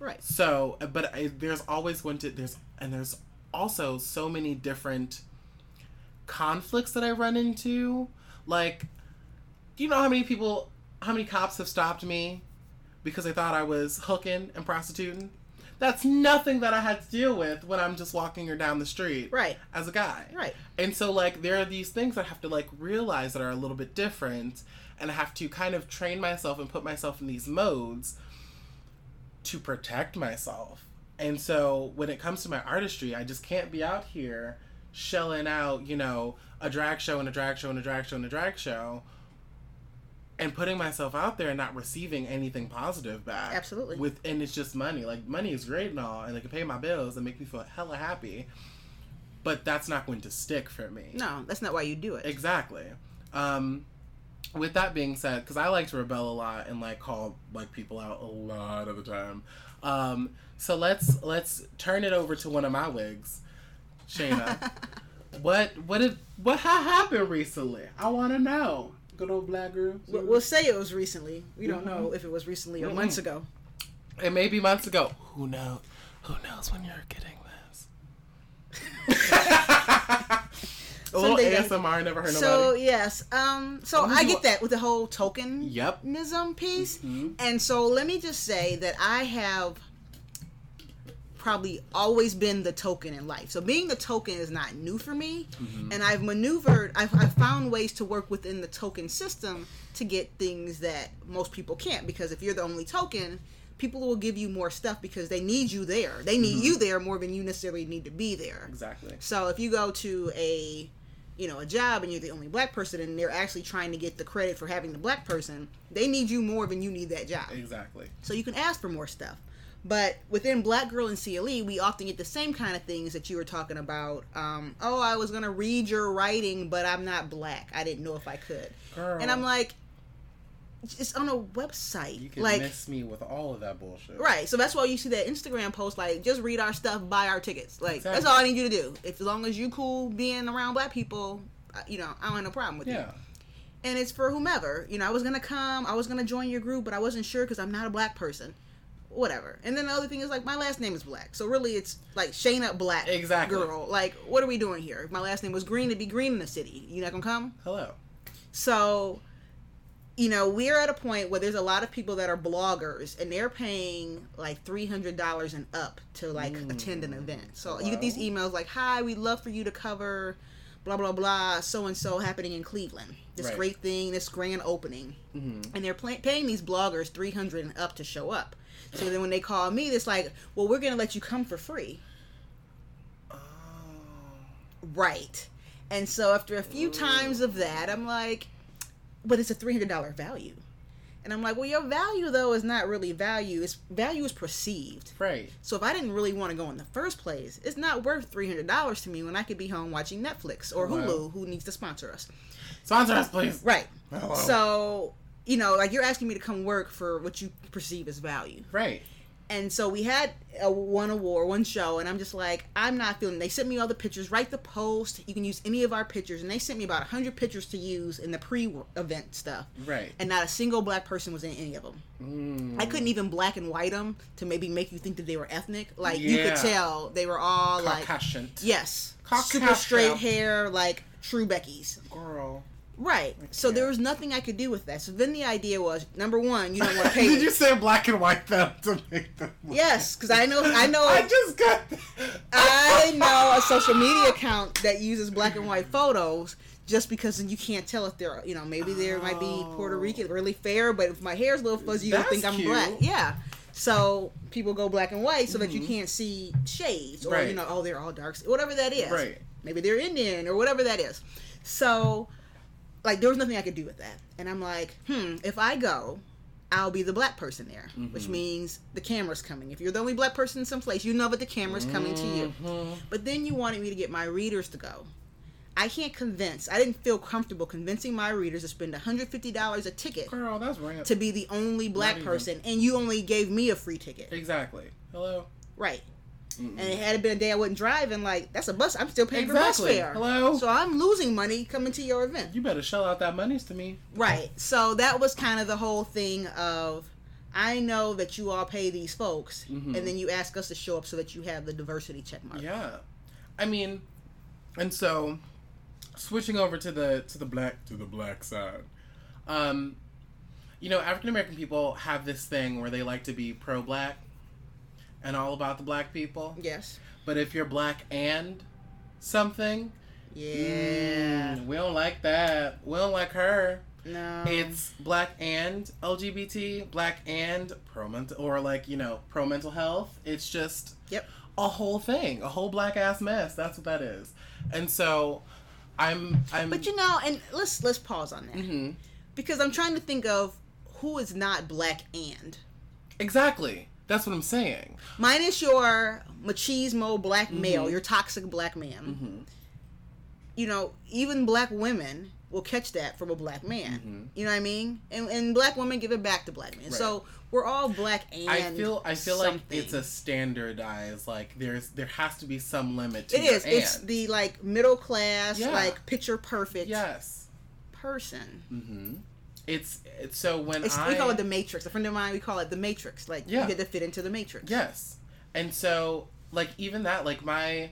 Right. So, but I, there's always going to there's and there's also so many different conflicts that I run into. Like, do you know how many people, how many cops have stopped me because they thought I was hooking and prostituting? That's nothing that I had to deal with when I'm just walking her down the street Right. as a guy. Right. And so like there are these things I have to like realize that are a little bit different and I have to kind of train myself and put myself in these modes to protect myself. And so when it comes to my artistry, I just can't be out here shelling out, you know, a drag show and a drag show and a drag show and a drag show and putting myself out there and not receiving anything positive back. Absolutely. With and it's just money. Like money is great and all and it can pay my bills and make me feel hella happy. But that's not going to stick for me. No, that's not why you do it. Exactly. Um, with that being said, because I like to rebel a lot and like call like people out a lot of the time. Um, so let's let's turn it over to one of my wigs, Shayna. what what did what ha- happened recently? I want to know. Good old black girl. We'll we'll say it was recently. We don't Mhm. know if it was recently or Mm-mm. months ago. It may be months ago. Who knows? Who knows when you're getting this? a little Someday- ASMR. Never heard So nobody. yes, um, so What would I you get that with the whole tokenism Yep. piece, Mhm. and so let me just say that I have probably always been the token in life. So being the token is not new for me, Mm-hmm. and I've maneuvered. I've, I've found ways to work within the token system to get things that most people can't. Because if you're the only token, people will give you more stuff because they need you there. They need Mm-hmm. you there more than you necessarily need to be there. Exactly. So if you go to a you know a job and you're the only black person and they're actually trying to get the credit for having the black person, they need you more than you need that job. Exactly. So you can ask for more stuff. But within Black Girl and CLE, we often get the same kind of things that you were talking about. Um, oh, I was gonna read your writing, but I'm not black. I didn't know if I could. Girl. And I'm like, it's on a website. You can like, miss me with all of that bullshit. Right, so that's why you see that Instagram post like, just read our stuff, buy our tickets. Like that's all I need you to do. If as long as you cool being around black people, uh, you know, I don't have no problem with you. Yeah. And it's for whomever. You know, I was gonna come, I was gonna join your group, but I wasn't sure because I'm not a black person. Whatever. And then the other thing is like my last name is Black, so really it's like Shayna Black, Exactly. girl. Like, what are we doing here? If my last name was Green, it'd be Green in the city. You not gonna come? Hello. So, you know, we're at a point where there's a lot of people that are bloggers and they're paying like three hundred dollars and up to like Mm. attend an event. So you get these emails like, "Hi, we'd love for you to cover." Blah blah blah. So and so happening in Cleveland. This Right. great thing, this grand opening, hmm and they're pay- paying these bloggers three hundred and up to show up. So then when they call me, it's like, well, we're gonna let you come for free, Oh. right? And so after a few times of that, I'm like, but it's a three hundred dollar value, and I'm like, well, your value though is not really value. It's value is perceived. Right. So if I didn't really want to go in the first place, it's not worth three hundred dollars to me when I could be home watching Netflix or Wow. Hulu, who needs to sponsor us, Sponsor us, please. right? Oh, Hello. So you know, like you're asking me to come work for what you perceive as value. Right. And so we had a one award, one show, and I'm just like, I'm not feeling. They sent me all the pictures. Write the post. You can use any of our pictures, and they sent me about hundred pictures to use in the pre-event stuff, Right. and not a single black person was in any of them. Mm. I couldn't even black and white them to maybe make you think that they were ethnic. Like you could tell they were all like, Caucasian. yes, Caucasian. super straight hair, like true Becky's. Girl. Right. So there was nothing I could do with that. So then the idea was number one, you don't want to pay. Did you say black and white them to make them? look- Yes, because I know I know I just got. I know a social media account that uses black and white photos just because then you can't tell if they're you know maybe there might be Puerto Oh. Rican really fair, but if my hair's a little fuzzy, you think I'm cute. black. Yeah. So people go black and white so that you Mhm. can't see shades or Right. you know oh they're all dark whatever that is. Right. Maybe they're Indian or whatever that is. So like there was nothing I could do with that, and I'm like, hmm, if I go. I'll be the black person there, which Mhm. means the camera's coming. If you're the only black person in some place, you know that the camera's coming to you. Mhm. But then you wanted me to get my readers to go. I can't convince. I didn't feel comfortable convincing my readers to spend $150 a ticket Girl, that's rant. to be the only black person, and you only gave me a free ticket. Exactly. Hello. Right. Mm-mm. And it had been a day I wasn't driving, like, that's a bus. I'm still paying for bus fare. Hello. So I'm losing money coming to your event. You better shell out that monies to me. Right. So that was kind of the whole thing of I know that you all pay these folks, Mhm. and then you ask us to show up so that you have the diversity check mark. Yeah, I mean, and so switching over to the to the black to the black side, um, you know, African American people have this thing where they like to be pro black and all about the black people, Yes. but if you're black and something, Yeah. mm, we don't like that. We don't like her. No. It's black and LGBT, black and pro mental, or like you know pro mental health. It's just Yep. a whole thing, a whole black ass mess. That's what that is. And so, I'm I'm. But you know, and let's let's pause on that hmm because I'm trying to think of who is not black and exactly. That's what I'm saying. mine is your machismo black male, Mhm. your toxic black man. hmm You know, even black women will catch that from a black man. Mhm. You know what I mean? And and black women give it back to black men. Right. So we're all black and I feel I feel something. like it's a standardized like there's there has to be some limit to It your. It's the like middle class, Yeah. like picture perfect yes. person. It's, it's so when It's, I we call it the matrix. A friend of mine, we call it the matrix. Like Yeah. you get to fit into the matrix. Yes. And so like even that like my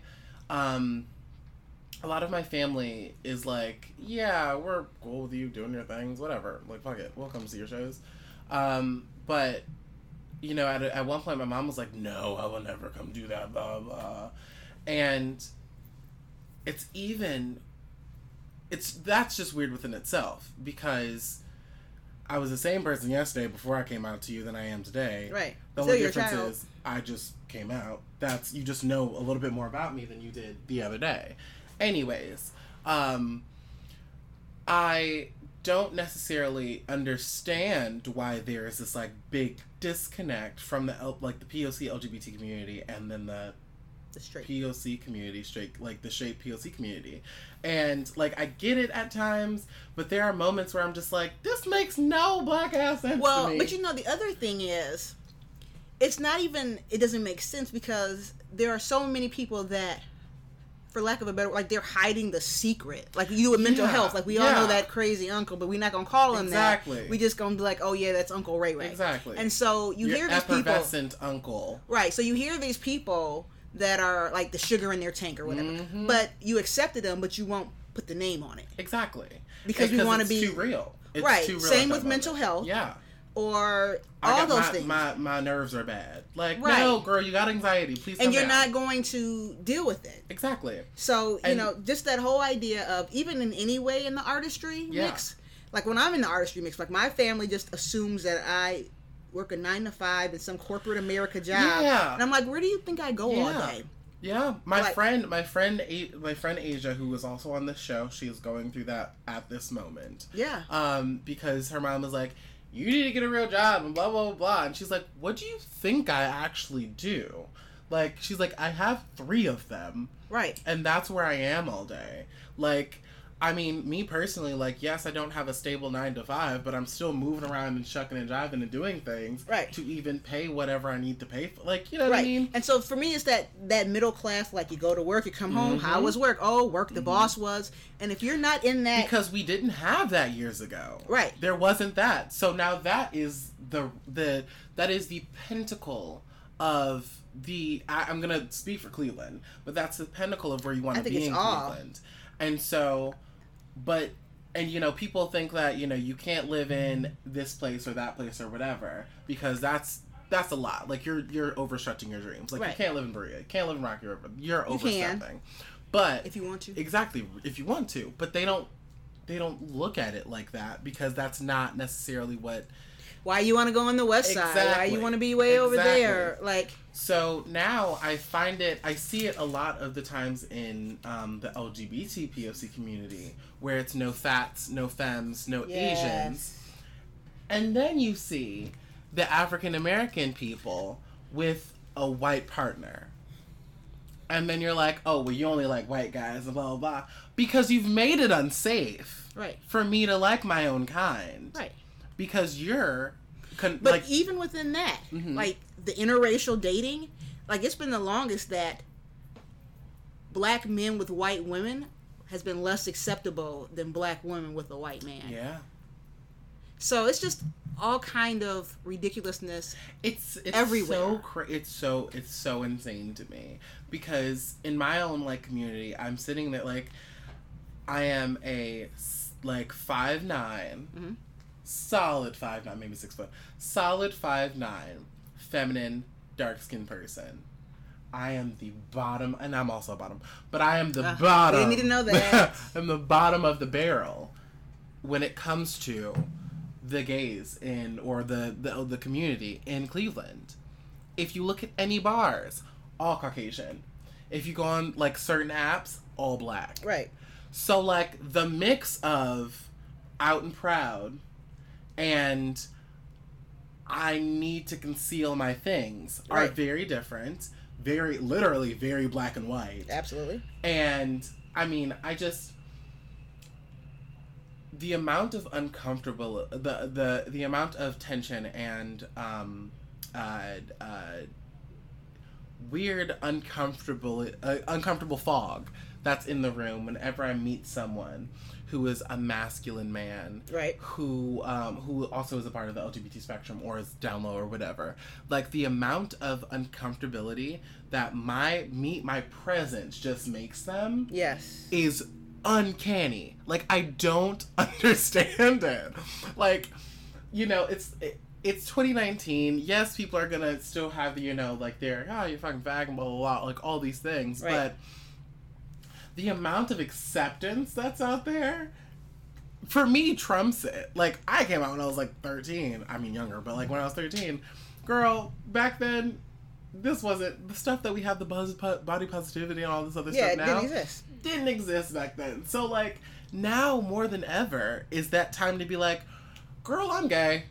um a lot of my family is like, yeah, we're cool with you doing your things, whatever. Like fuck it, we'll come see your shows. Um but you know, at, a, at one point my mom was like, "No, I will never come do that." blah blah. And it's even it's that's just weird within itself because I was the same person yesterday before I came out to you than I am today. Right. The only difference child. is I just came out. That's you just know a little bit more about me than you did the other day. Anyways, um I don't necessarily understand why there is this like big disconnect from the L- like the POC LGBT community and then the The straight. POC community, straight like the straight POC community. And like I get it at times, but there are moments where I'm just like, this makes no black ass sense to Well, but you know the other thing is, it's not even. It doesn't make sense because there are so many people that, for lack of a better, like they're hiding the secret. Like you with mental Yeah, health. Like we all know that crazy uncle, but we're not gonna call him that. Exactly. that. We just gonna be like, oh yeah, that's Uncle Ray Ray. Exactly. And so you Your hear these people, uncle. right? So you hear these people that are like the sugar in their tank or whatever, Mhm. but you accepted them, but you won't put the name on it. Exactly. Because we wanna be- too real. It's Right. Too real Same with that mental health. Yeah. Or I all got those my, things. My my nerves are bad. Like Right. no, girl, you got anxiety. Please. and you're down. not going to deal with it. Exactly. So, you And- know, just that whole idea of even in any way in the artistry Yeah. mix, like when I'm in the artistry mix, like my family just assumes that I work a nine to five in some corporate America job. Yeah. And I'm like, where do you think I go all Yeah. day? Yeah, my Like- friend, my friend, my friend Asia, who was also on this show, she is going through that at this moment. Yeah. Um, because her mom was like, "You need to get a real job," and blah blah blah, blah. and she's like, "What do you think I actually do?" Like, she's like, "I have three of them, Right. and that's where I am all day." Like, I mean, me personally, like, yes, I don't have a stable nine to five, but I'm still moving around and shucking and jiving and doing things Right. to even pay whatever I need to pay for. Like, you know what Right. I mean? And so for me, it's that that middle class. Like you go to work, you come home. How Mhm. was work? Oh, work. The boss was. And if you're not in that, because we didn't have that years ago. Right. There wasn't that. So now that is the the that is the pinnacle of the I, I'm gonna speak for Cleveland, but that's the pinnacle of where you want to be in all. Cleveland. And so but and you know people think that you know you can't live in this place or that place or whatever because that's that's a lot. Like you're you're overstretching your dreams. Like Right. you can't live in Berea. You can't live in Rocky River. You're You can. but If you want to. exactly. If you want to. But they don't they don't look at it like that because that's not necessarily what Why you want to go on the west side? Why you want to be way over there? Like, So now I find it, I see it a lot of the times in um, the LGBT POC community where it's no fats, no femmes, no Asians. And then you see the African American people with a white partner. And then you're like, oh, well, you only like white guys blah, blah, blah. Because you've made it unsafe Right. for me to like my own kind. Right. Because you're, con- But like, even within that, Mhm. like the interracial dating, like it's been the longest that black men with white women has been less acceptable than black women with a white man. yeah. So it's just all kind of ridiculousness. it's it's everywhere. so cra- it's so it's so insane to me because in my own like community i'm sitting there like i am a like five Mhm. Solid five nine maybe six foot solid five nine feminine dark skinned person I am the bottom, and I'm also a bottom, but I am the Ah, bottom. we need to know that. I'm the bottom of the barrel when it comes to the gays in or the, the the community in Cleveland. If you look at any bars, all Caucasian. If you go on like certain apps, all black. Right. So like the mix of out and proud and I need to conceal my things are very different. Very literally very black and white. Absolutely. And I mean, I just the amount of uncomfortable the the the amount of tension and um uh uh weird uncomfortable uh, uncomfortable fog that's in the room whenever I meet someone who is a masculine man Right. who um, who also is a part of the LGBT spectrum or is down low or whatever. Like the amount of uncomfortability that my me my presence just makes them Yes. is uncanny. Like I don't understand it. Like you know, it's it, it's 2019. Yes, people are gonna still have the you know like they're oh you're fucking fag and blah blah blah like all these things, Right. but the amount of acceptance that's out there for me trumps it. Like I came out when I was like 13. I mean younger, but like when I was 13, girl, back then this wasn't the stuff that we have the buzz body positivity and all this other Yeah, it stuff didn't now exist. didn't exist back then. So like now more than ever is that time to be like, girl, I'm gay.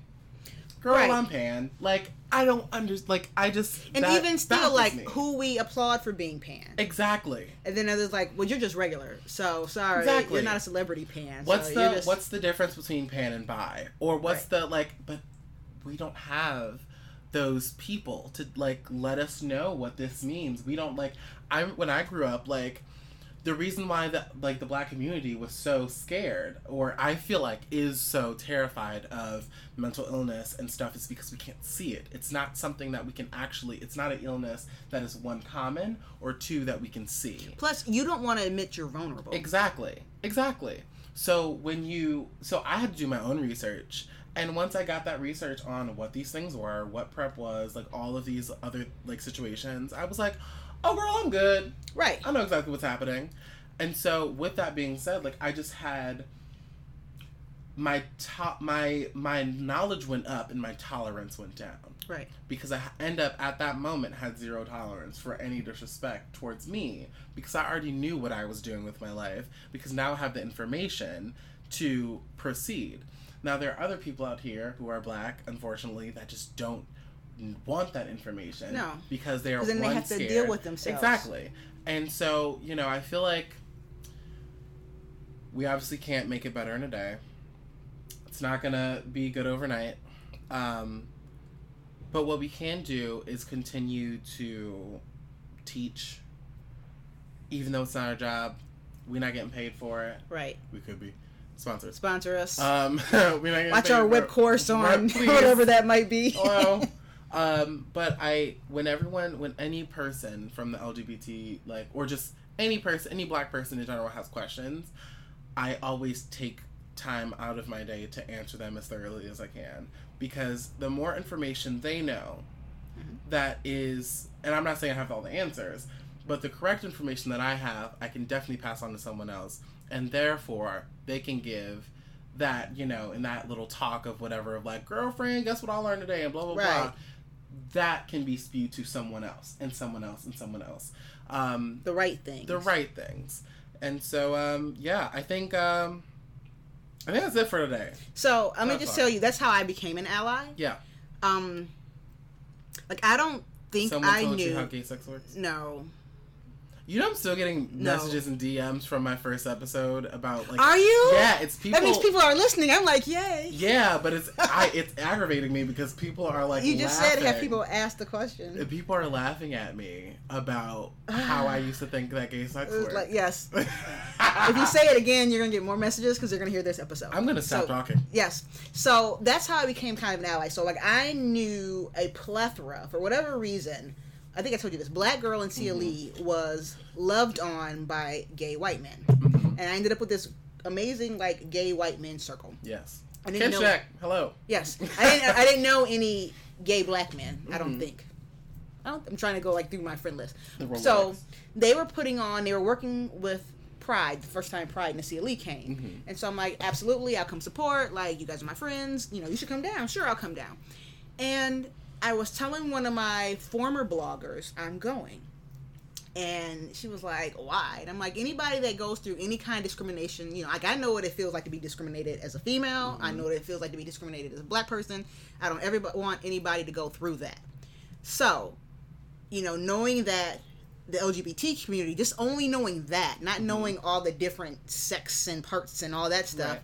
Girl, Right. I'm pan. Like I don't understand. like I just And that even still, like me. who we applaud for being pan, exactly. and then others like, well, you're just regular. So sorry, Exactly. you're not a celebrity pan. What's so the just- what's the difference between pan and bi? Or what's the like? But we don't have those people to like let us know what this means. We don't like. I when I grew up, like the reason why the like the black community was so scared, or I feel like is so terrified of mental illness and stuff, is because we can't see it. It's not something that we can actually. It's not an illness that is one common or two that we can see. Plus, you don't want to admit you're vulnerable. Exactly. Exactly. So when you so I had to do my own research and once I got that research on what these things were, what prep was, like all of these other like situations, I was like, "Oh girl, I'm good. right. I know exactly what's happening." And so with that being said, like I just had my top my my knowledge went up and my tolerance went down Right. because I end up at that moment had zero tolerance for any disrespect towards me because I already knew what I was doing with my life because now I have the information to proceed. Now there are other people out here who are black, unfortunately, that just don't want that information. No. because they are then they have to deal with themselves. Exactly, and so you know I feel like we obviously can't make it better in a day. It's not gonna be good overnight. Um, but what we can do is continue to teach, even though it's not our job. We're not getting paid for it. Right. We could be sponsors. Sponsor us. Um, we're not getting Watch our web course on Right, whatever that might be. Hello. um, but I, when everyone, when any person from the LGBT, like, or just any person, any black person in general has questions, I always take time out of my day to answer them as thoroughly as I can. Because the more information they know that is and I'm not saying I have all the answers, but the correct information that I have, I can definitely pass on to someone else. And therefore they can give that, you know, in that little talk of whatever of like, girlfriend, guess what I learned today? and blah blah blah. That can be spewed to someone else and someone else and someone else. Um, The right thing. the right things. And so, um, yeah, I think um, I think that's it for today. So let me just tell you that's how I became an ally. Yeah. Um, like I don't think Someone I told knew. you how gay sex works. no. You know, I'm still getting No. messages and DMs from my first episode about like. Are you? Yeah, it's people. That means people are listening. I'm like, yay. Yeah, but it's I, it's aggravating me because people are like. you just laughing. said have people ask the question. And People are laughing at me about how I used to think that gay sex was worked. like, yes. if you say it again, you're gonna get more messages because they're gonna hear this episode. I'm gonna stop So- talking. Yes. So that's how I became kind of an ally. So like I knew a plethora for whatever reason. I think I told you this. Black girl in CLE Mm-hmm. was loved on by gay white men, Mhm. and I ended up with this amazing like gay white men circle. Yes. I Ken didn't know. Check. Hello. Yes, I didn't. I didn't know any gay black men. I don't Mhm. think. I don't, I'm trying to go like through my friend list. The So they were putting on. They were working with Pride the first time Pride and the CLE came, Mhm. and so I'm like, absolutely, I'll come support. Like you guys are my friends. You know, you should come down. Sure, I'll come down. And I was telling one of my former bloggers I'm going. And she was like, why? And I'm like, anybody that goes through any kind of discrimination, you know, like I know what it feels like to be discriminated as a female. I mm-hmm. know what it feels like to be discriminated as a black person. I don't ever want anybody to go through that. So, you know, knowing that the LGBT community, just only knowing that, not mm-hmm. knowing all the different sex and parts and all that stuff, Right.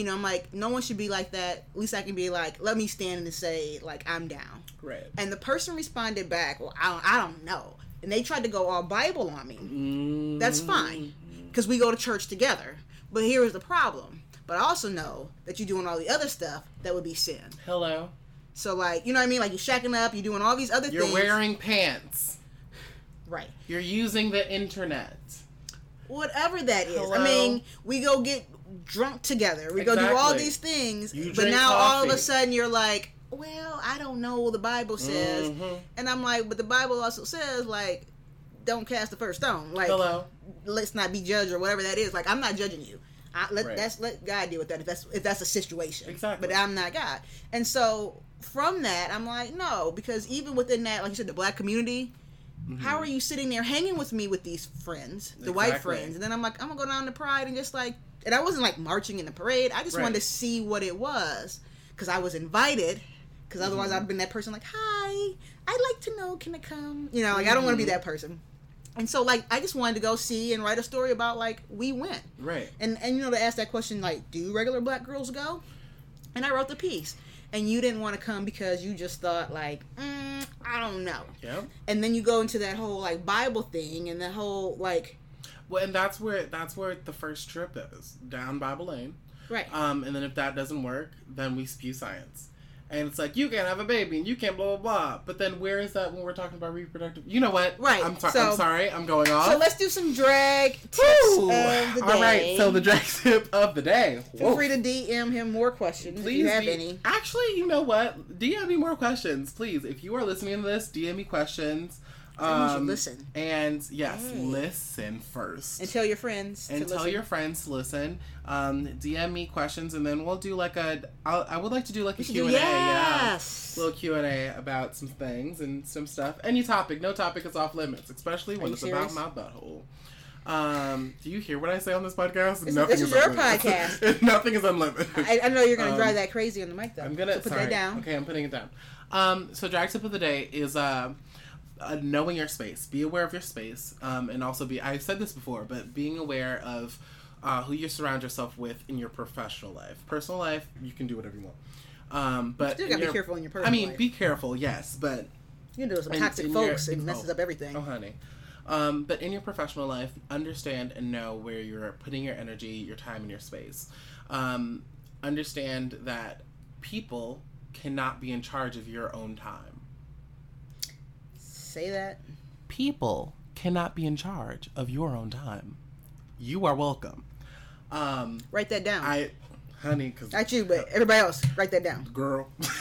You know, I'm like, no one should be like that. At least I can be like, let me stand and say, like, I'm down. Right. And the person responded back, well, I don't, I don't know. And they tried to go all Bible on me. That's mm. fine, because we go to church together. But here is the problem. But I also know that you're doing all the other stuff that would be sin. Hello. So, like, you know what I mean? Like, you're shacking up, you're doing all these other You're things. wearing pants. Right. You're using the internet. Whatever that is. Hello? I mean, we go get drunk together. We go do all these things. You but now all of a sudden you're like, well, I don't know what the Bible says. Mhm. And I'm like, but the Bible also says, like, don't cast the first stone. Like, Hello. let's not be judged or whatever that is. Like, I'm not judging you. I, let Right. that's let God deal with that if that's if that's a situation. Exactly. But I'm not God. And so from that, I'm like, no, because even within that, like you said, the black community. How are you sitting there hanging with me with these friends, the white friends, and then I'm like, I'm gonna go down to Pride and just like, and I wasn't like marching in the parade. I just Right. wanted to see what it was because I was invited. Because otherwise, Mm-hmm. I'd been that person like, hi, I'd like to know, can I come? You know, like I don't want to be Mhm. that person. And so, like, I just wanted to go see and write a story about like we went, Right. and and you know to ask that question like, do regular black girls go? And I wrote the piece, and you didn't want to come because you just thought like, mm, I don't know. Yep. And then you go into that whole like Bible thing and the whole like, Well, and that's where that's where the first trip is down Bible Lane. right, Um, and then if that doesn't work, then we spew science. And it's like you can't have a baby and you can't blah blah blah. But then where is that when we're talking about reproductive? You know what? Right, I'm, sorry. so- I'm sorry. I'm going off. So let's do some drag tips Woo! of the day. All right. So the drag tip of the day. Feel free to DM him more questions Please if you have D- any. Actually, you know what? DM me more questions, please. If you are listening to this, DM me questions. That means you Um, listen. And yes, Hey. listen first. And tell your friends. and tell listen. your friends to listen. Um, DM me questions, and then we'll do like a. I'll, I would like to do like a should q&a Yeah, Yes. little Q and A about some things and some stuff. Any topic, no topic is off limits, especially when it's about serious? my butthole. Um, do you hear what I say on this podcast? This- this is your unlimited. podcast. Nothing is unlimited. I, I know you're gonna Um, drive that crazy on the mic though. I'm gonna so put sorry. that down. Okay, I'm putting it down. Um, so drag tip of the day is uh, uh, knowing your space. Be aware of your space, um, and also be. I've said this before, but being aware of uh, who you surround yourself with in your professional life. Personal life, you can do whatever you want. Um, but Still in gotta be careful in your personal I mean, life. be careful, yes, but You know some in- toxic in your- folks. It messes oh. up everything. Oh, honey. Um, but in your professional life, understand and know where you're putting your energy, your time, and your space. Um, understand that people cannot be in charge of your own time. Say that. People cannot be in charge of your own time. You are welcome. Um, Write that down. I honey, because Not you, but everybody else. Write that down. girl,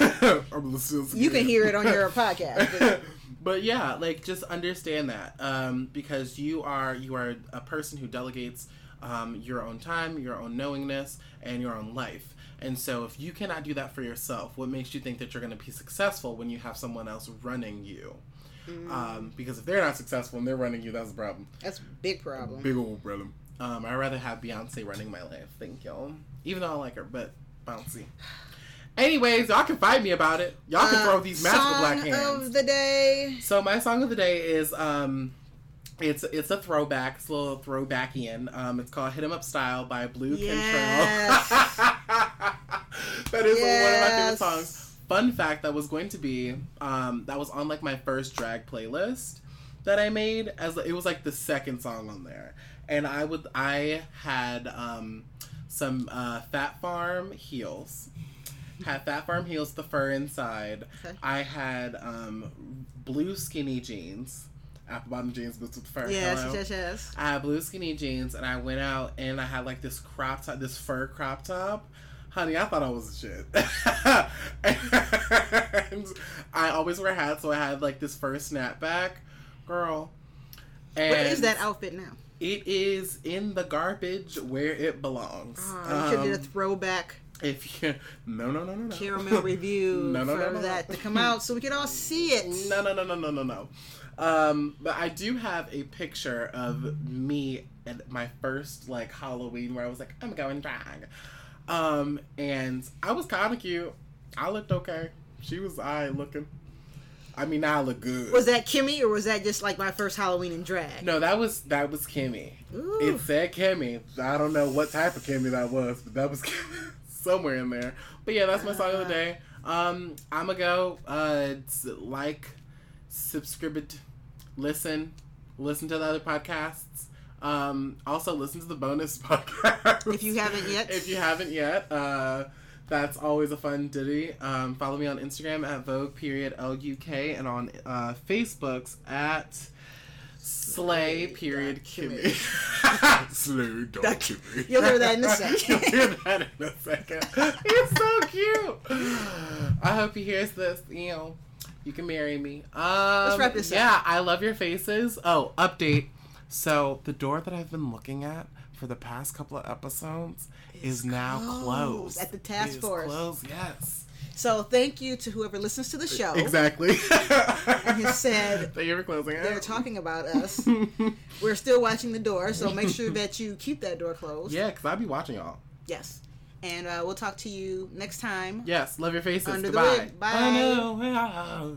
I'm listening to You can hear it on your podcast. but- but yeah, like just understand that um, because you are you are a person who delegates um, your own time, your own knowingness, and your own life. And so, if you cannot do that for yourself, what makes you think that you're going to be successful when you have someone else running you? Um, because if they're not successful and they're running you, that's a problem. That's a big problem. Big old problem. Um, I'd rather have Beyonce running my life. Thank y'all. Even though I like her, but bouncy. Anyways, y'all can fight me about it. Y'all can Uh, throw these magical black hands. Song of the day. So my song of the day is um it's it's a throwback, it's a little throwbackian. Um it's called Hit 'em Up Style by Blu Yes. Cantrell. that is one of my favorite songs. Fun fact that was going to be um that was on like my first drag playlist that I made as it was like the second song on there. And I would I had um some uh Phat Farm heels. Had Phat Farm heels, the fur inside. Okay. I had um, blue skinny jeans, apple bottom jeans, boots with fur. Yes, hello. yes, yes. I had blue skinny jeans, and I went out and I had like this crop top, this fur crop top. Honey, I thought I was shit. and I always wear hats, so I had like this fur snapback, girl. And What is that outfit now? It is in the garbage where it belongs. Uh, you should did a Um, throwback if you no no no no no caramel review No, no, for no. that to come out so we can all see it. No, no, no, no, no, no, no. Um, but I do have a picture of me at my first like Halloween where I was like, I'm going drag. Um, and I was kind of cute. I looked okay. She was I looking. I mean, I look good. Was that Kimmy or was that just like my first Halloween in drag? no, that was that was Kimmy. Ooh. It said Kimmy. I don't know what type of Kimmy that was, but that was Kimmy. somewhere in there. But yeah, that's my song of the day. Um, I'ma go uh like, subscribe, listen, listen to the other podcasts. Um, also listen to the bonus podcast If you haven't yet. If you haven't yet, uh, that's always a fun ditty. Um, follow me on Instagram at Vogue period L U K and on uh, Facebook's at Slay period Kimmy. Slay dot Kimmy. you'll hear that in a second. you'll hear that in a second. It's so cute. I hope he hears this. You know, you can marry me. Um, wrap this up. yeah, I love your faces. Oh, update. So the door that I've been looking at for the past couple of episodes is now closed closed at the task It is force. Closed, yes. So thank you to whoever listens to the show. Exactly. And said Thank you for closing it. they're talking about us. We're still watching the door, so make sure that you keep that door closed. yeah, because I'll be watching y'all. Yes. And uh, we'll talk to you next time. Yes, love your faces. Under the wig. Bye.